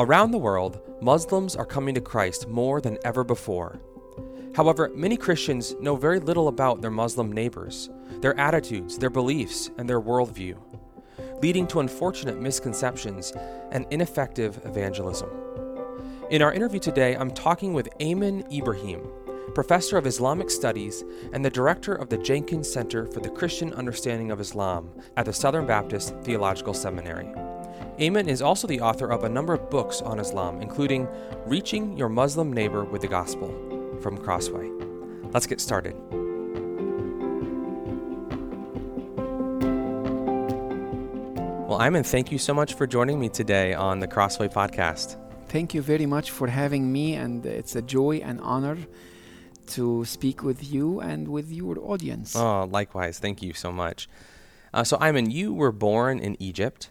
Around the world, Muslims are coming to Christ more than ever before. However, many Christians know very little about their Muslim neighbors, their attitudes, their beliefs, and their worldview, leading to unfortunate misconceptions and ineffective evangelism. In our interview today, I'm talking with Ayman Ibrahim, professor of Islamic Studies and the director of the Jenkins Center for the Christian Understanding of Islam at the Southern Baptist Theological Seminary. Ayman is also the author of a number of books on Islam, including Reaching Your Muslim Neighbor with the Gospel from Crossway. Let's get started. Well, Ayman, thank you so much for joining me today on the Crossway podcast. Thank you very much for having me, and it's a joy and honor to speak with you and with your audience. Oh, likewise. Thank you so much. Uh, so, Ayman, you were born in Egypt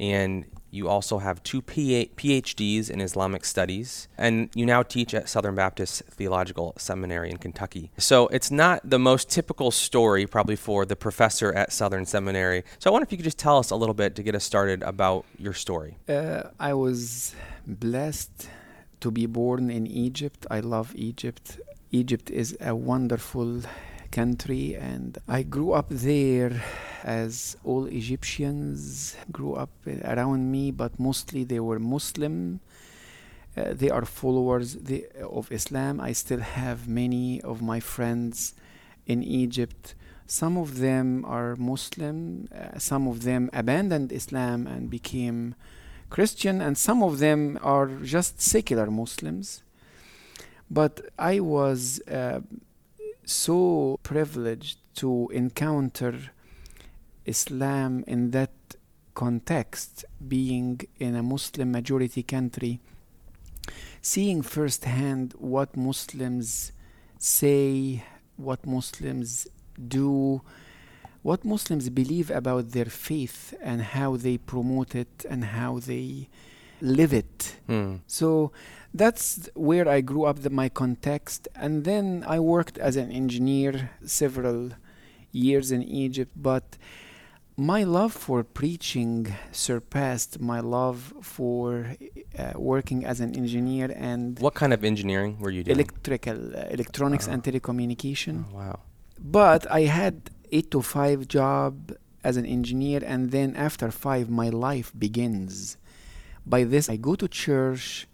and you also have two PhDs in Islamic studies, and you now teach at Southern Baptist Theological Seminary in Kentucky. So it's not the most typical story, probably, for the professor at Southern Seminary. So I wonder if you could just tell us a little bit to get us started about your story. Uh, I was blessed to be born in Egypt. I love Egypt. Egypt is a wonderful country, and I grew up there as all Egyptians grew up around me, but mostly they were Muslim. Uh, they are followers of Islam. I still have many of my friends in Egypt. Some of them are Muslim, uh, some of them abandoned Islam and became Christian, and some of them are just secular Muslims. But I was uh, so privileged to encounter Islam in that context, being in a Muslim majority country, seeing firsthand what Muslims say, what Muslims do, what Muslims believe about their faith and how they promote it and how they live it. Mm. So that's where I grew up, the, my context. And then I worked as an engineer several years in Egypt, but my love for preaching surpassed my love for uh, working as an engineer and what kind of engineering were you doing electrical uh, electronics and oh. telecommunication oh, wow but i had 8 to 5 job as an engineer and then after 5 my life begins by this i go to church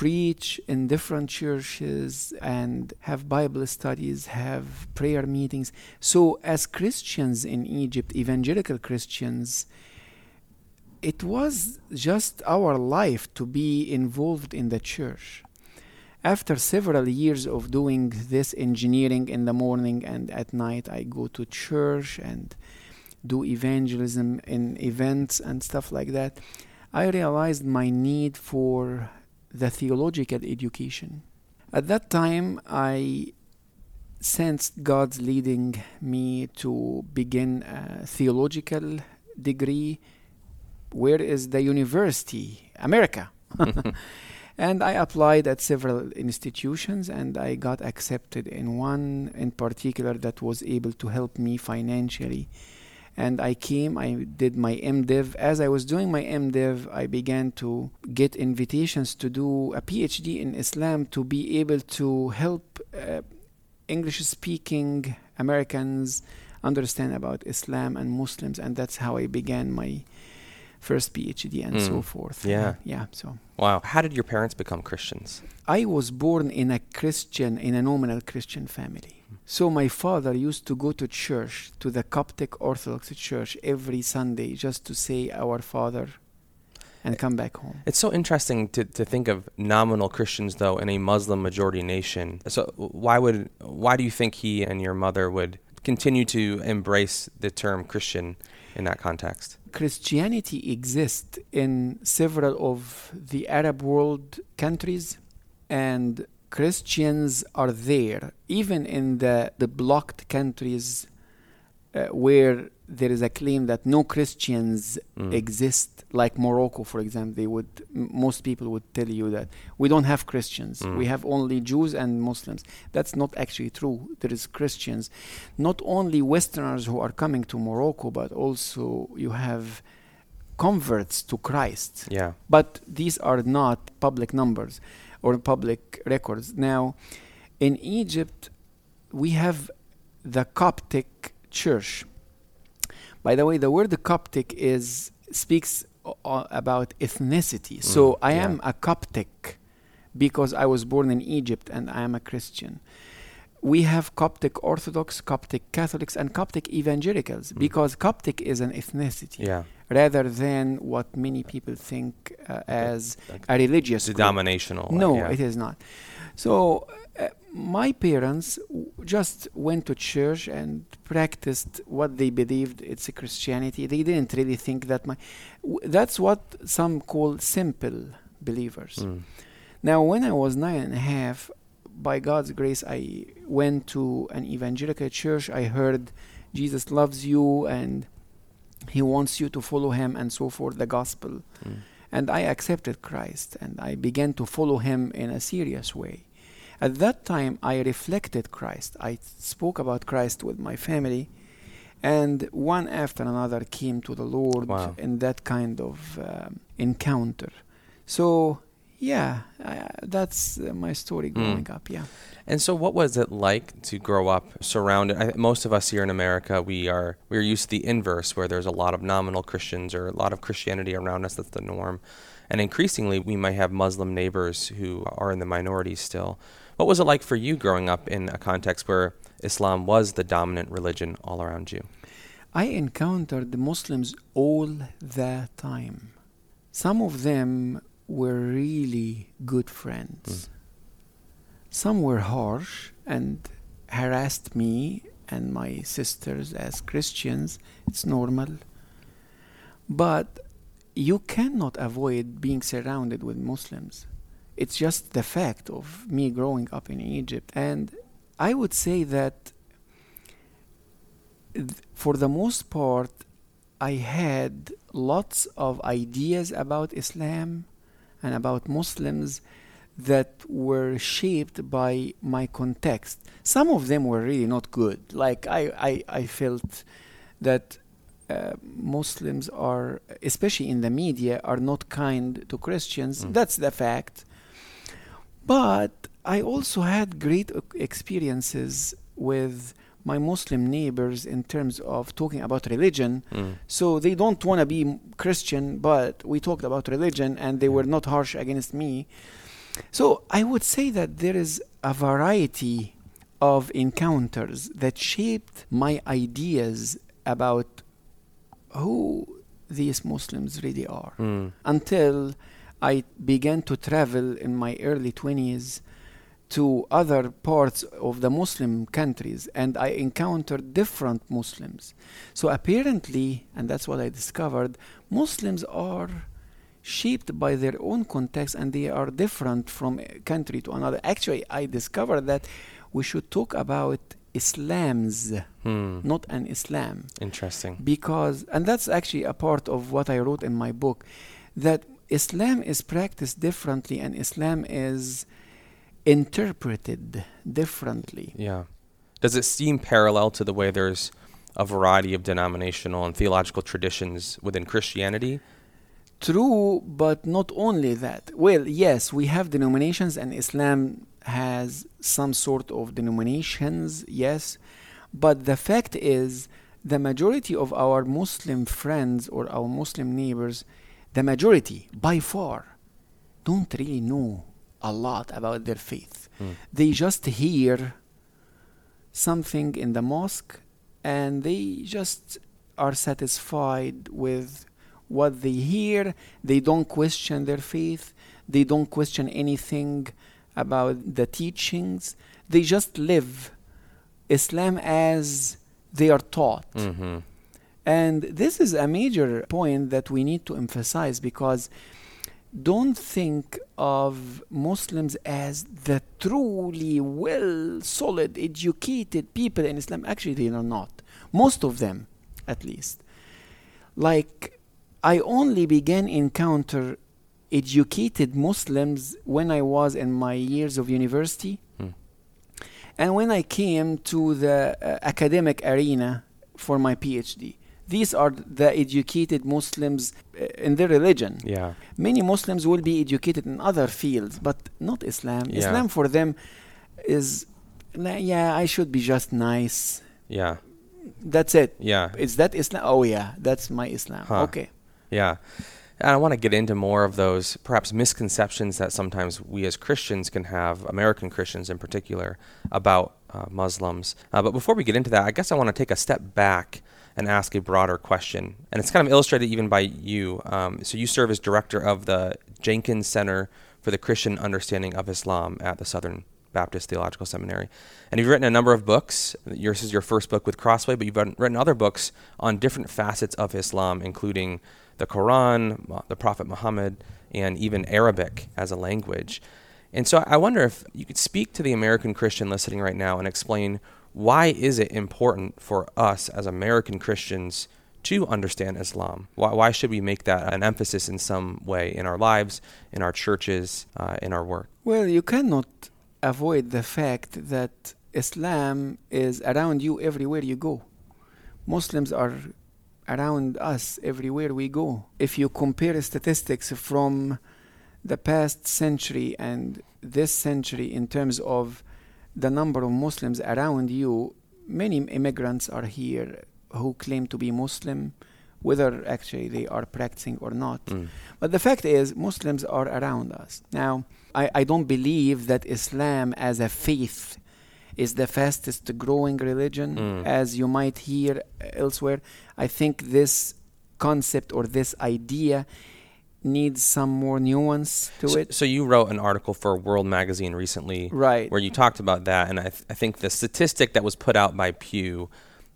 preach in different churches and have Bible studies, have prayer meetings. So, as Christians in Egypt, evangelical Christians, it was just our life to be involved in the church. After several years of doing this engineering in the morning and at night, I go to church and do evangelism in events and stuff like that. I realized my need for the theological education. At that time, I sensed God's leading me to begin a theological degree. Where is the university? America. and I applied at several institutions and I got accepted in one in particular that was able to help me financially and I came, I did my MDiv. As I was doing my MDiv, I began to get invitations to do a PhD in Islam to be able to help uh, English speaking Americans understand about Islam and Muslims, and that's how I began my first PhD and mm. so forth. Yeah. Yeah. So. Wow. How did your parents become Christians? I was born in a Christian, in a nominal Christian family. So my father used to go to church, to the Coptic Orthodox Church every Sunday just to say our Father and come back home. It's so interesting to, to think of nominal Christians though in a Muslim majority nation. So why would why do you think he and your mother would continue to embrace the term Christian in that context? Christianity exists in several of the Arab world countries and Christians are there, even in the, the blocked countries uh, where there is a claim that no Christians mm. exist, like Morocco, for example. They would m- most people would tell you that we don't have Christians. Mm. We have only Jews and Muslims. That's not actually true. There is Christians, not only Westerners who are coming to Morocco, but also you have converts to Christ. Yeah. But these are not public numbers or public records. Now, in Egypt, we have the Coptic church. By the way, the word Coptic is speaks o- about ethnicity. So Mm, I yeah. am a Coptic because I was born in Egypt and I am a Christian. We have Coptic Orthodox, Coptic Catholics, and Coptic evangelicals Mm. because Coptic is an ethnicity Yeah. rather than what many people think uh, as Like a religious It's group. No, yeah. it is not. So uh, my parents w- just went to church and practiced what they believed it's a Christianity. They didn't really think that my. W- that's what some call simple believers. Mm. Now, when I was nine and a half, by God's grace, I went to an evangelical church. I heard Jesus loves you and he wants you to follow him and so forth, the gospel. Mm. And I accepted Christ and I began to follow him in a serious way. At that time, I reflected Christ. I spoke about Christ with my family, and one after another came to the Lord Wow. in that kind of um, encounter. So, yeah, uh, that's my story growing up. Yeah. And so, what was it like to grow up surrounded? I, most of us here in America, we are we're used to the inverse, where there's a lot of nominal Christians or a lot of Christianity around us. That's the norm, and increasingly, we might have Muslim neighbors who are in the minority still. What was it like for you growing up in a context where Islam was the dominant religion all around you? I encountered the Muslims all the time. Some of them were really good friends. Mm. Some were harsh and harassed me and my sisters as Christians. It's normal. But you cannot avoid being surrounded with Muslims. It's just the fact of me growing up in Egypt. And I would say that th- for the most part, I had lots of ideas about Islam and about Muslims that were shaped by my context. Some of them were really not good. Like I, I, I felt that uh, Muslims are, especially in the media, are not kind to Christians. Mm. That's the fact. But I also had great experiences with my Muslim neighbors in terms of talking about religion. Mm. So they don't want to be Christian, but we talked about religion and they were not harsh against me. So I would say that there is a variety of encounters that shaped my ideas about who these Muslims really are Mm. until I began to travel in my early 20s to other parts of the Muslim countries and I encountered different Muslims. So apparently, and that's what I discovered, Muslims are shaped by their own context and they are different from country to another. Actually, I discovered that we should talk about Islam's, Hmm. not an Islam Interesting. because and that's actually a part of what I wrote in my book that Islam is practiced differently and Islam is interpreted differently. Yeah. Does it seem parallel to the way there's a variety of denominational and theological traditions within Christianity? True, but not only that. Well, yes, we have denominations and Islam has some sort of denominations, yes, but the fact is the majority of our Muslim friends or our Muslim neighbors, the majority by far don't really know a lot about their faith. Mm. They just hear something in the mosque and they just are satisfied with what they hear. They don't question their faith. They don't question anything about the teachings. They just live Islam as they are taught. Mm-hmm. And this is a major point that we need to emphasize because don't think of Muslims as the truly well, solid, educated people in Islam. Actually, they are not. Most of them, at least. Like, I only began encounter educated Muslims when I was in my years of university. Hmm. And when I came to the uh, academic arena for my PhD, These are the educated Muslims uh, in their religion. Yeah. Many Muslims will be educated in other fields, but not Islam. Yeah. Islam for them is, yeah, I should be just nice. Yeah. That's it. Yeah. Is that Islam? Oh, yeah, that's my Islam. Huh. Okay. Yeah. And I want to get into more of those perhaps misconceptions that sometimes we as Christians can have, American Christians in particular, about uh, Muslims. Uh, but before we get into that, I guess I want to take a step back and ask a broader question. And it's kind of illustrated even by you. Um, so you serve as director of the Jenkins Center for the Christian Understanding of Islam at the Southern Baptist Theological Seminary. And you've written a number of books. Yours is your first book with Crossway, but you've written other books on different facets of Islam, including the Quran, the Prophet Muhammad, and even Arabic as a language. And so I wonder if you could speak to the American Christian listening right now and explain why is it important for us as American Christians to understand Islam? Why, why should we make that an emphasis in some way in our lives, in our churches, uh, in our work? Well, you cannot avoid the fact that Islam is around you everywhere you go. Muslims are around us everywhere we go. If you compare statistics from the past century and this century in terms of the number of Muslims around you, many immigrants are here who claim to be Muslim, whether actually they are practicing or not. Mm. But the fact is, Muslims are around us. Now, I, I don't believe that Islam as a faith is the fastest growing religion, Mm. as you might hear elsewhere. I think this concept or this idea needs some more nuance to So, it. so you wrote an article for World Magazine recently Right. where you talked about that, and I, th- I think the statistic that was put out by Pew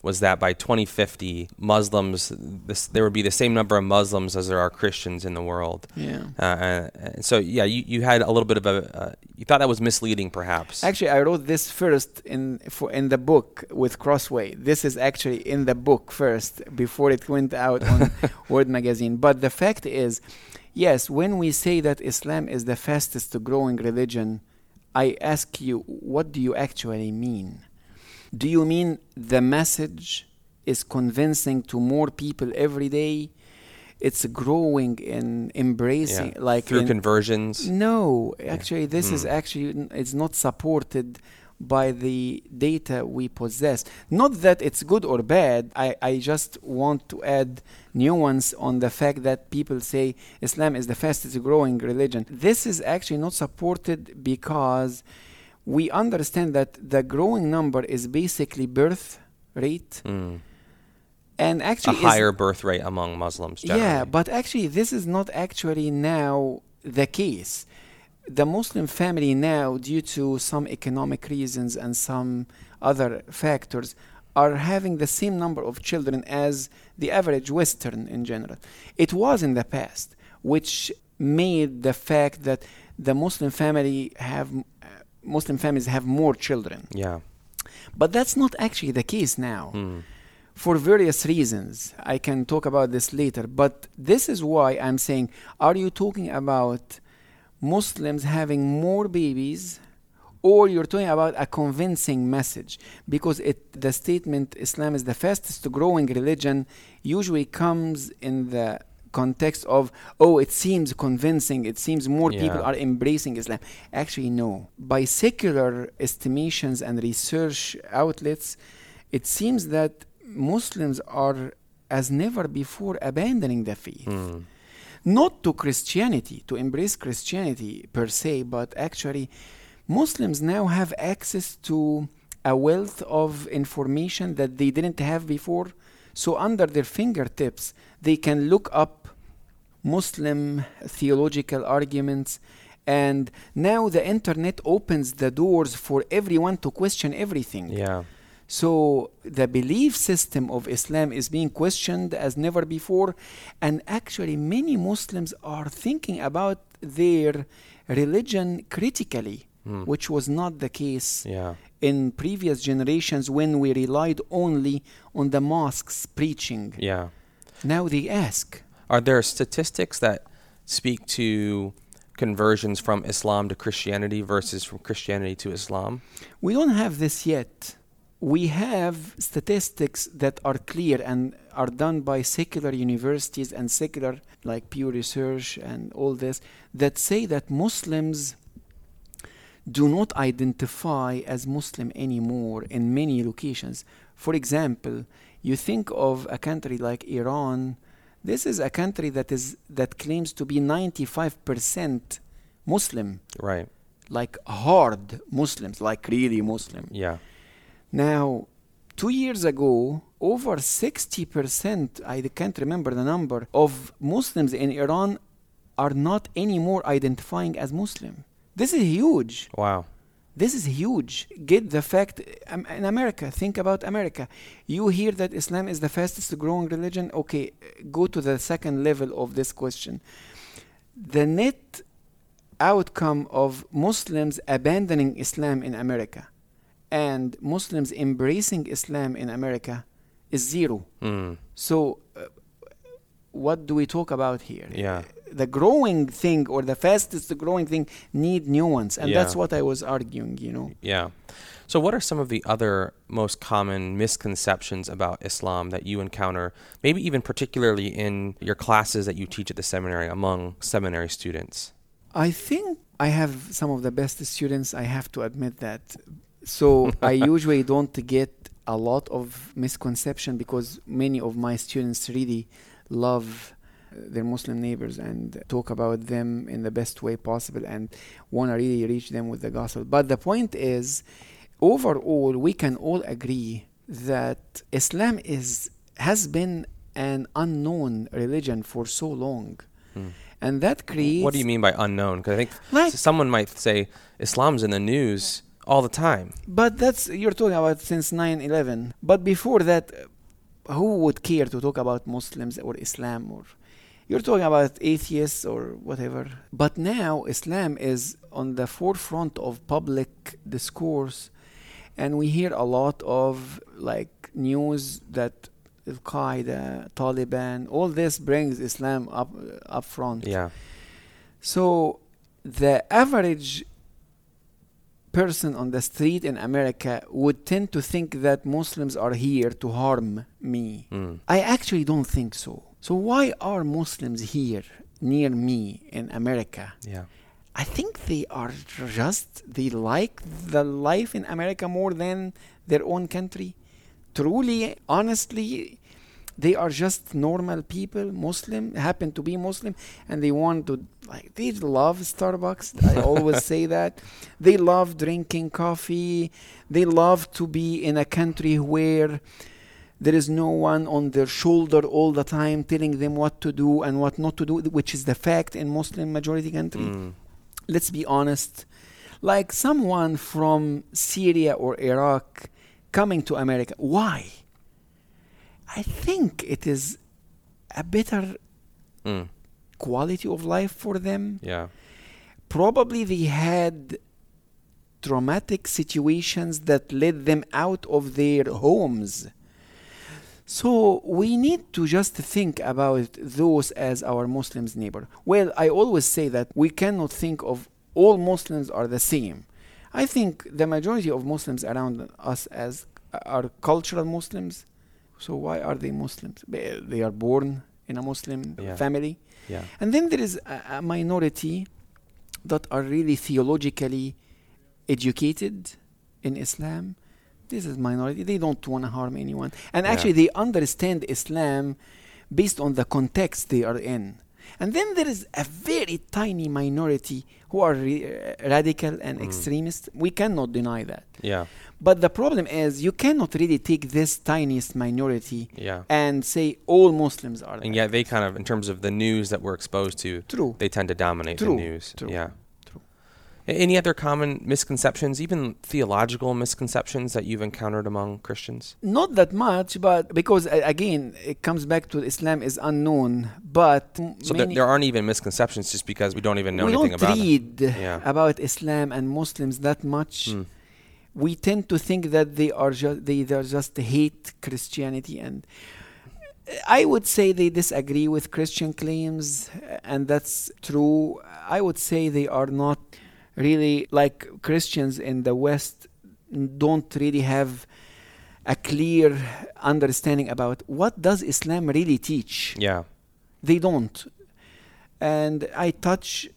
was that by 2050, Muslims, this, there would be the same number of Muslims as there are Christians in the world. Yeah. Uh, and so, yeah, you, you had a little bit of a, uh, you thought that was misleading, perhaps. Actually, I wrote this first in for in the book with Crossway. This is actually in the book first before it went out on World magazine. But the fact is, yes, when we say that Islam is the fastest growing religion, I ask you, what do you actually mean? Do you mean the message is convincing to more people every day? It's growing and embracing, yeah. like through in- conversions. no, actually, this is Mm. actually it's not supported by the data we possess. Not that it's good or bad. I, I just want to add nuance on the fact that people say Islam is the fastest growing religion. This is actually not supported because we understand that the growing number is basically birth rate Mm. and actually is- higher birth rate among Muslims, generally. yeah, but actually, this is not actually now the case. The Muslim family now, due to some economic reasons and some other factors, are having the same number of children as the average Western in general. It was in the past, which made the fact that the Muslim family have Muslim families have more children. Yeah. But that's not actually the case now Mm. for various reasons. I can talk about this later, but this is why I'm saying are you talking about Muslims having more babies or you're talking about a convincing message because it the statement Islam is the fastest growing religion usually comes in the context of oh it seems convincing it seems more people are embracing Islam actually no by secular estimations and research outlets it seems that Muslims are as never before abandoning the faith Mm. not to Christianity, to embrace Christianity per se, but actually, Muslims now have access to a wealth of information that they didn't have before. So, under their fingertips, they can look up Muslim theological arguments. And now the internet opens the doors for everyone to question everything. Yeah. So the belief system of Islam is being questioned as never before, and actually, many Muslims are thinking about their religion critically, Mm. which was not the case Yeah. in previous generations when we relied only on the mosques preaching. Yeah. Now they ask. Are there statistics that speak to conversions from Islam to Christianity versus from Christianity to Islam? We don't have this yet. we have statistics that are clear and are done by secular universities and secular like Pew Research and all this that say that Muslims do not identify as Muslim anymore in many locations. For example, you think of a country like Iran. This is a country that is that claims to be 95% Muslim, Right. like hard Muslims, like really Muslim. Yeah. Now, two years ago, over 60%, I can't remember the number, of Muslims in Iran are not anymore identifying as Muslim. This is huge. Wow. This is huge. Get the fact um, in America, think about America. You hear that Islam is the fastest growing religion. Okay, go to the second level of this question. The net outcome of Muslims abandoning Islam in America and Muslims embracing Islam in America is zero. Mm. So, uh, what do we talk about here? Yeah. The growing thing or the fastest growing thing need new ones, and that's what I was arguing. You know, Yeah. So, what are some of the other most common misconceptions about Islam that you encounter, maybe even particularly in your classes that you teach at the seminary among seminary students? I think I have some of the best students. I have to admit that. So I usually don't get a lot of misconception because many of my students really love their Muslim neighbors and talk about them in the best way possible and want to really reach them with the gospel. But the point is, overall, we can all agree that Islam is has been an unknown religion for so long, Hmm. and that creates. What do you mean by unknown? Because I think Like, someone might say Islam's in the news all the time. But that's you're talking about since 9/11. But before that, who would care to talk about Muslims or Islam or you're talking about atheists or whatever. But now Islam is on the forefront of public discourse and we hear a lot of like news that Al Qaeda, Taliban, all this brings Islam up up front. Yeah. So the average person on the street in America would tend to think that Muslims are here to harm me. Mm. I actually don't think so. So why are Muslims here near me in America? Yeah. I think they are just they like the life in America more than their own country. Truly, honestly, they are just normal people, Muslim, happen to be Muslim, and they want to like they love Starbucks. I always say that. They love drinking coffee. They love to be in a country where there is no one on their shoulder all the time telling them what to do and what not to do, which is the fact in Muslim majority country Mm. let's be honest, like someone from Syria or Iraq coming to America. Why? I think it is a better Mm. quality of life for them. Yeah. Probably they had traumatic situations that led them out of their homes. So we need to just think about those as our Muslims neighbor. Well, I always say that we cannot think of all Muslims are the same. I think the majority of Muslims around us as are cultural Muslims. So why are they Muslims? They are born in a Muslim Yeah. family. Yeah. And then there is a, a minority that are really theologically educated in Islam. This is minority. They don't want to harm anyone. And Yeah. actually they understand Islam based on the context they are in. And then there is a very tiny minority who are re- uh, radical and Mm. extremist. We cannot deny that. Yeah. But the problem is you cannot really take this tiniest minority Yeah. and say all Muslims are And that. yet they kind of, in terms of the news that we're exposed to, True. they tend to dominate True, the news. true, Yeah. Any other common misconceptions, even theological misconceptions that you've encountered among Christians? Not that much, but because again, it comes back to Islam is unknown. But So there, there aren't even misconceptions just because we don't even know we anything don't about read Yeah. about Islam and Muslims that much. Mm. We tend to think that they are just they, they just hate Christianity, and I would say they disagree with Christian claims, and that's true. I would say they are not really like Christians in the West. Don't really have a clear understanding about what does Islam really teach. Yeah. They don't. And I touch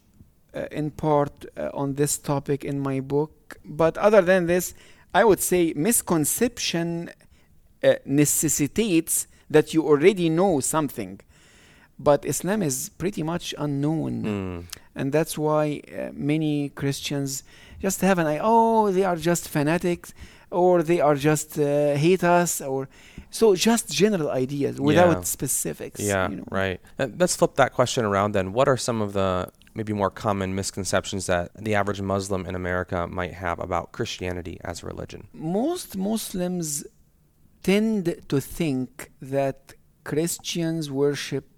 uh, in part uh, on this topic in my book. But other than this, I would say misconception uh, necessitates that you already know something. But Islam is pretty much unknown. Mm. And that's why uh, many Christians just have an eye, oh, they are just fanatics, or they are just uh, hate us, or so just general ideas without Yeah. specifics. Yeah, you know. right. Uh, Let's flip that question around then. What are some of the maybe more common misconceptions that the average Muslim in America might have about Christianity as a religion? Most Muslims tend to think that Christians worship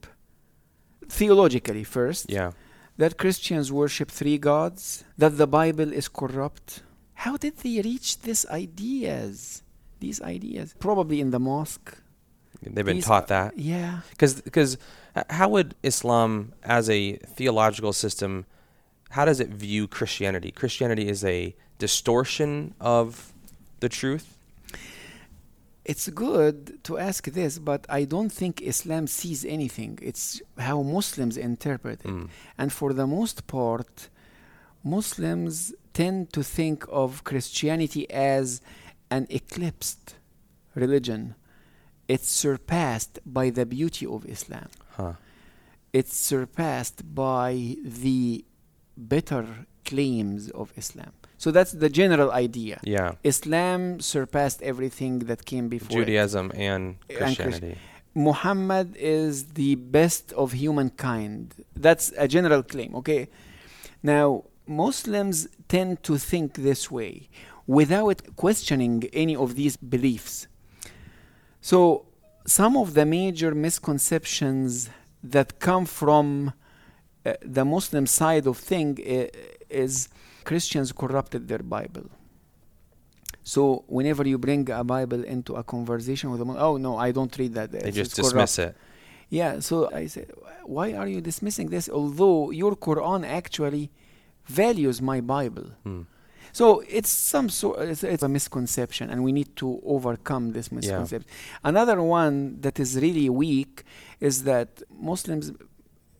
theologically first, Yeah. that Christians worship three gods, that the Bible is corrupt. How did they reach these ideas? These ideas? Probably in the mosque. They've been These taught that. Yeah. Cuz Because how would Islam, as a theological system, how does it view Christianity? Christianity is a distortion of the truth. It's good to ask this, but I don't think Islam sees anything. It's how Muslims interpret it. Mm. And for the most part, Muslims tend to think of Christianity as an eclipsed religion. It's surpassed by the beauty of Islam. Huh. It's surpassed by the better claims of Islam. So that's the general idea. Yeah. Islam surpassed everything that came before. it. Judaism and Christ- Christianity. Muhammad is the best of humankind. That's a general claim, okay? Now, Muslims tend to think this way without questioning any of these beliefs. So, some of the major misconceptions that come from uh, the Muslim side of thing i- is Christians corrupted their Bible. So whenever you bring a Bible into a conversation with them, oh no, I don't read that. They It's- just dismiss corrupt." it. Yeah. So I said, why are you dismissing this? Although your Quran actually values my Bible. Hmm. So it's some sort. It's, it's a misconception, and we need to overcome this misconception. Another one that is really weak is that Muslims,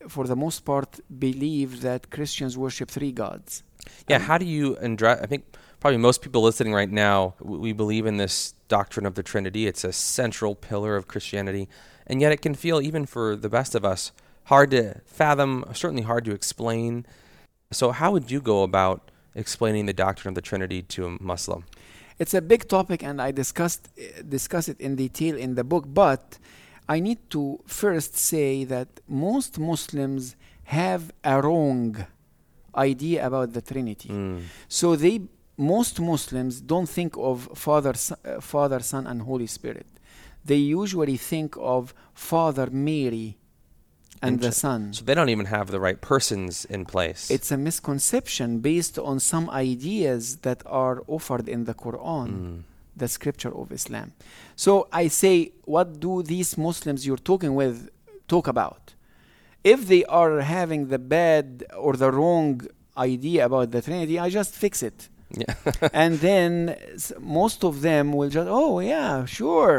for the most part, believe that Christians worship three gods. Yeah, Um, how do you address? I think probably most people listening right now, we believe in this doctrine of the Trinity. It's a central pillar of Christianity, and yet it can feel, even for the best of us, hard to fathom, certainly hard to explain. So, how would you go about explaining the doctrine of the Trinity to a Muslim? It's a big topic, and I discussed discuss it in detail in the book. But I need to first say that most Muslims have a wrong idea about the Trinity. Mm. So they most Muslims don't think of Father, Son- uh, Father, Son, and Holy Spirit. They usually think of Father, Mary, and the Son. So they don't even have the right persons in place. It's a misconception based on some ideas that are offered in the Quran, Mm. the scripture of Islam. So I say, what do these Muslims you're talking with talk about? If they are having the bad or the wrong idea about the Trinity, I just fix it. Yeah. and then s- most of them will just, oh, yeah, sure,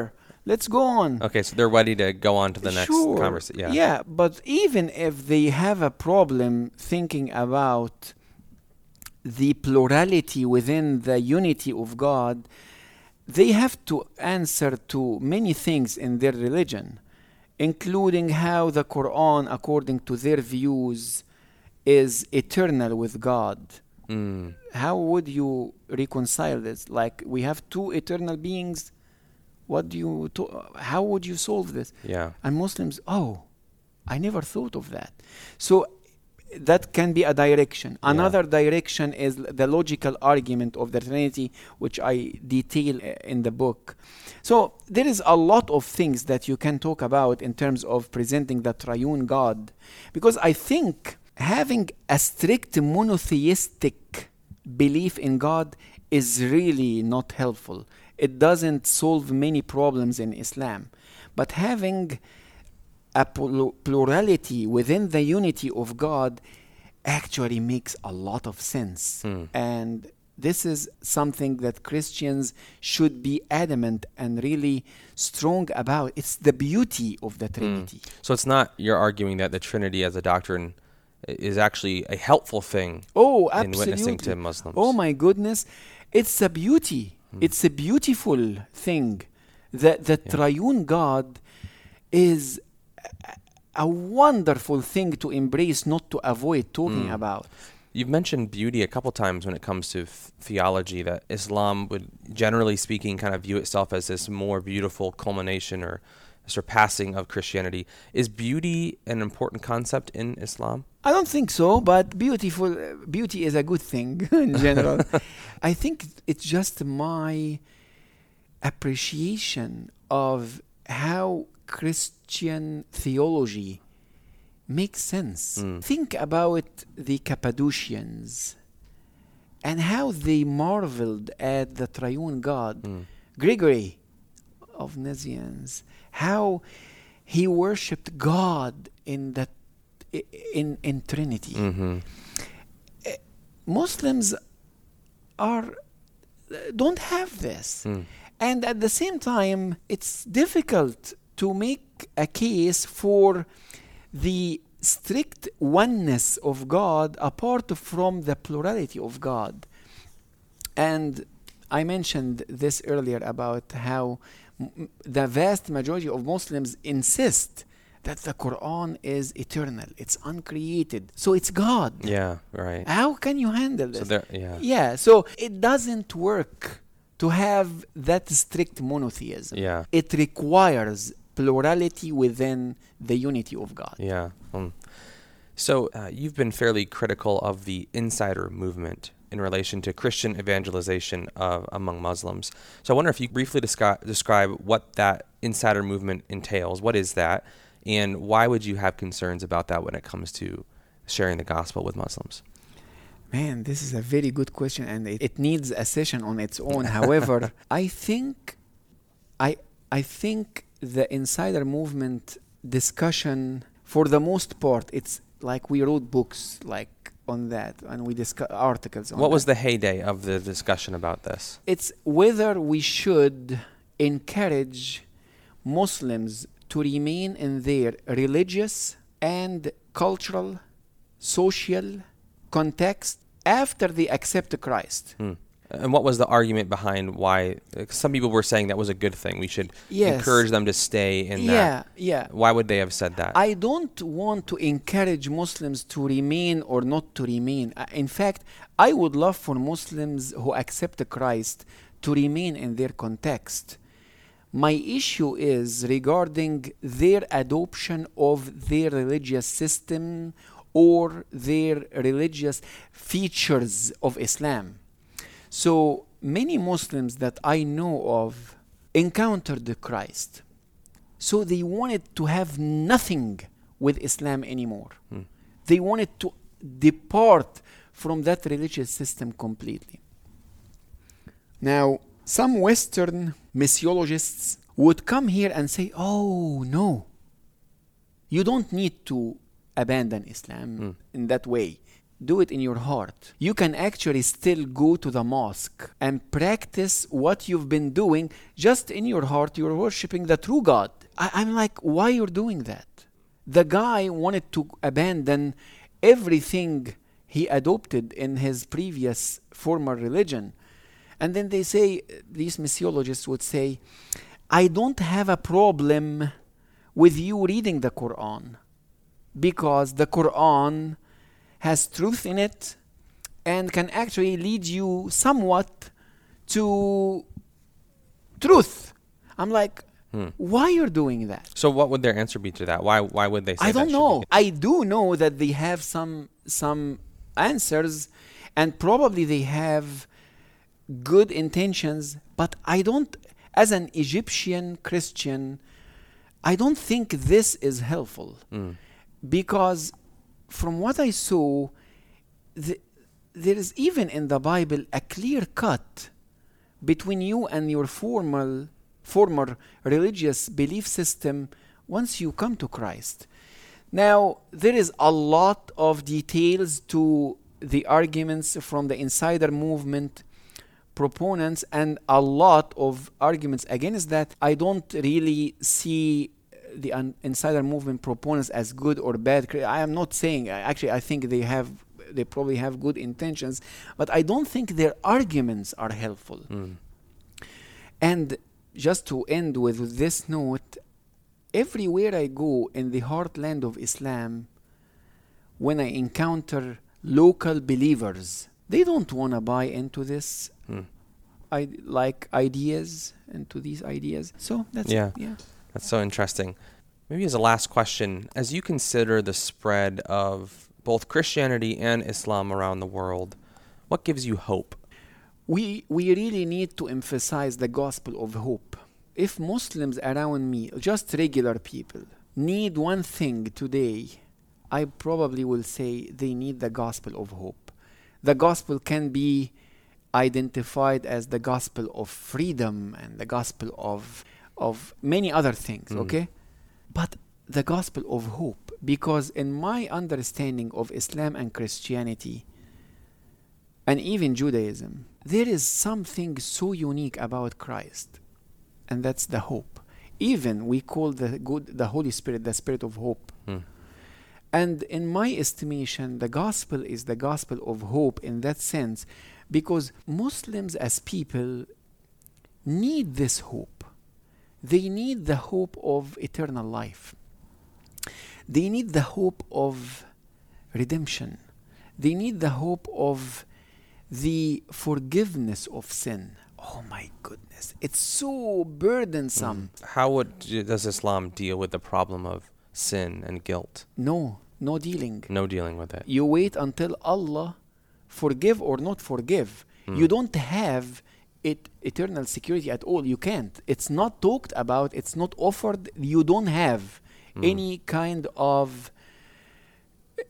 let's go on. okay, so they're ready to go on to the next Sure. conversation. Yeah. Yeah, but even if they have a problem thinking about the plurality within the unity of God, they have to answer to many things in their religion, including how the Quran, according to their views, is eternal with God. Mm. How would you reconcile this? Like we have two eternal beings. What do you? To- how would you solve this? Yeah. And Muslims, oh, I never thought of that. So that can be a direction. Yeah. Another direction is the logical argument of the Trinity, which I detail uh, in the book. So there is a lot of things that you can talk about in terms of presenting the triune God, because I think having a strict monotheistic belief in God is really not helpful. It doesn't solve many problems in Islam. But having a plu- plurality within the unity of God actually makes a lot of sense. Hmm. And This is something that Christians should be adamant and really strong about. It's the beauty of the Trinity. So it's not you're arguing that the Trinity as a doctrine is actually a helpful thing Oh, in witnessing absolutely. to Muslims. Oh my goodness. It's a beauty. It's a beautiful thing. The, the triune God is a, wonderful thing to embrace, not to avoid talking about. You've mentioned beauty a couple times when it comes to th- theology, that Islam would, generally speaking, kind of view itself as this more beautiful culmination or surpassing of Christianity. Is beauty an important concept in Islam? I don't think so, but beautiful uh, beauty is a good thing in general. I think it's just my appreciation of how Christian theology makes sense. Mm. Think about the Cappadocians and how they marveled at the triune God. Mm. Gregory of Nazianz, how he worshipped God in that in in Trinity. Mm-hmm. Muslims are don't have this. Mm. And at the same time, it's difficult to make a case for the strict oneness of God apart from the plurality of God. And I mentioned this earlier about how m- the vast majority of Muslims insist that the Quran is eternal, it's uncreated, so it's God. Yeah, right. How can you handle this? So yeah. Yeah, so it doesn't work to have that strict monotheism. Yeah. It requires plurality within the unity of God. Yeah. Um, so uh, you've been fairly critical of the insider movement in relation to Christian evangelization uh, among Muslims. So I wonder if you briefly descri- describe what that insider movement entails. What is that? And why would you have concerns about that when it comes to sharing the gospel with Muslims? Man, this is a very good question and it, it needs a session on its own. However, I think I I think the insider movement discussion for the most part it's like we wrote books like on that and we discuss articles on What was that. the heyday of the discussion about this? it's whether we should encourage Muslims to remain in their religious and cultural, social context after they accept Christ. Hmm. And what was the argument behind why? Some people were saying that was a good thing. We should Yes. encourage them to stay in that. yeah, yeah. Why would they have said that? I don't want to encourage Muslims to remain or not to remain. Uh, In fact, I would love for Muslims who accept Christ to remain in their context. My issue is regarding their adoption of their religious system or their religious features of Islam. So many Muslims that I know of encountered Christ. So they wanted to have nothing with Islam anymore. Hmm. They wanted to depart from that religious system completely. Now, some Western missiologists would come here and say, oh, no, you don't need to abandon Islam Hmm. in that way. Do it in your heart. You can actually still go to the mosque and practice what you've been doing just in your heart. You're worshiping the true God. I, I'm like, why you're doing that? The guy wanted to abandon everything he adopted in his previous former religion. And then they say, these missiologists would say, I don't have a problem with you reading the Quran because the Quran has truth in it and can actually lead you somewhat to truth. I'm like, Hmm. why you're doing that? So what would their answer be to that? Why why would they say I don't know. I do know that they have some some answers, and probably they have good intentions. But I don't, as an Egyptian Christian, I don't think this is helpful Mm. Because, from what I saw, the, there is even in the Bible a clear cut between you and your formal former religious belief system once you come to Christ. Now, there is a lot of details to the arguments from the insider movement proponents and a lot of arguments against that. I don't really see the un- insider movement proponents as good or bad. I am not saying. Actually, I think they have. They probably have good intentions, but I don't think their arguments are helpful. Mm. And just to end with this note, everywhere I go in the heartland of Islam, when I encounter local believers, they don't want to buy into this. Mm. I like ideas into these ideas. So that's Yeah. it. Yeah. That's so interesting. Maybe as a last question, as you consider the spread of both Christianity and Islam around the world, what gives you hope? we we really need to emphasize the gospel of hope. If Muslims around me, just regular people, need one thing today, I probably will say they need the gospel of hope. The gospel can be identified as the gospel of freedom and the gospel of of many other things, Mm. okay? But the gospel of hope because in my understanding of Islam and Christianity, and even Judaism, there is something so unique about Christ, and that's the hope. Even we call the good, the Holy Spirit, the Spirit of hope. Mm. And in my estimation, the gospel is the gospel of hope in that sense, because Muslims as people need this hope. They need the hope of eternal life. They need the hope of redemption. They need the hope of the forgiveness of sin. Oh my goodness, it's so burdensome. Mm. How would does Islam deal with the problem of sin and guilt? No, no dealing. No dealing with it. You wait until Allah forgive or not forgive. Mm. You don't have it eternal security at all. You can't. It's not talked about. It's not offered. You don't have Mm. any kind of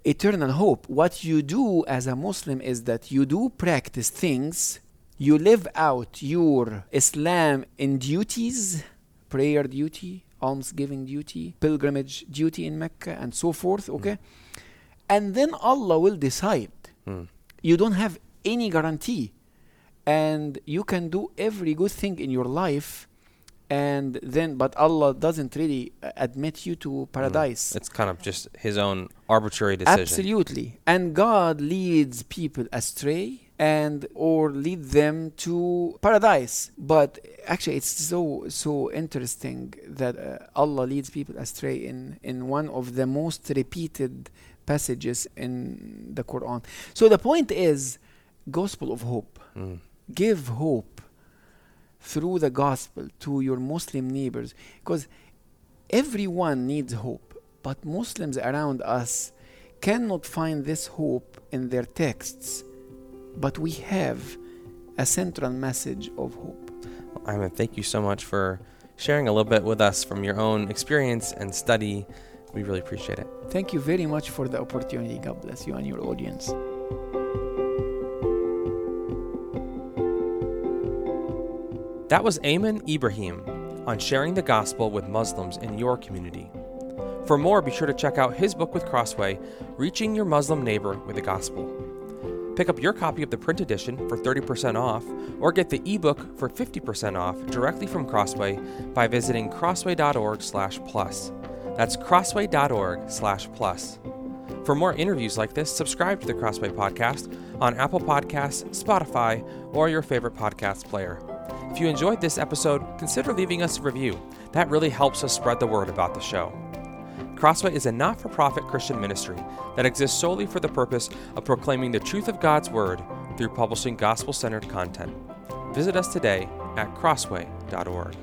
eternal hope. What you do as a Muslim is that you do practice things, you live out your Islam in duties, prayer duty, almsgiving duty, pilgrimage duty in Mecca, and so forth, okay? And then Allah will decide. Mm. You don't have any guarantee. And you can do every good thing in your life and then but Allah doesn't really uh, admit you to paradise. It's kind of just his own arbitrary decision. Absolutely. And God leads people astray and or lead them to paradise. But actually it's so so interesting that uh, Allah leads people astray in in one of the most repeated passages in the Quran. So the point is gospel of hope. Mm. Give hope through the gospel to your Muslim neighbors because everyone needs hope, but Muslims around us cannot find this hope in their texts. But we have a central message of hope. Ayman, thank you so much for sharing a little bit with us from your own experience and study. We really appreciate it. Thank you very much for the opportunity. God bless you and your audience. That was Ayman Ibrahim on sharing the gospel with Muslims in your community. For more, be sure to check out his book with Crossway, Reaching Your Muslim Neighbor with the Gospel. Pick up your copy of the print edition for 30% off, or get the ebook for 50% off directly from Crossway by visiting crossway.org/plus. That's crossway.org/plus. For more interviews like this, subscribe to the Crossway podcast on Apple Podcasts, Spotify, or your favorite podcast player. If you enjoyed this episode, consider leaving us a review. That really helps us spread the word about the show. Crossway is a not for profit Christian ministry that exists solely for the purpose of proclaiming the truth of God's Word through publishing gospel centered content. Visit us today at crossway.org.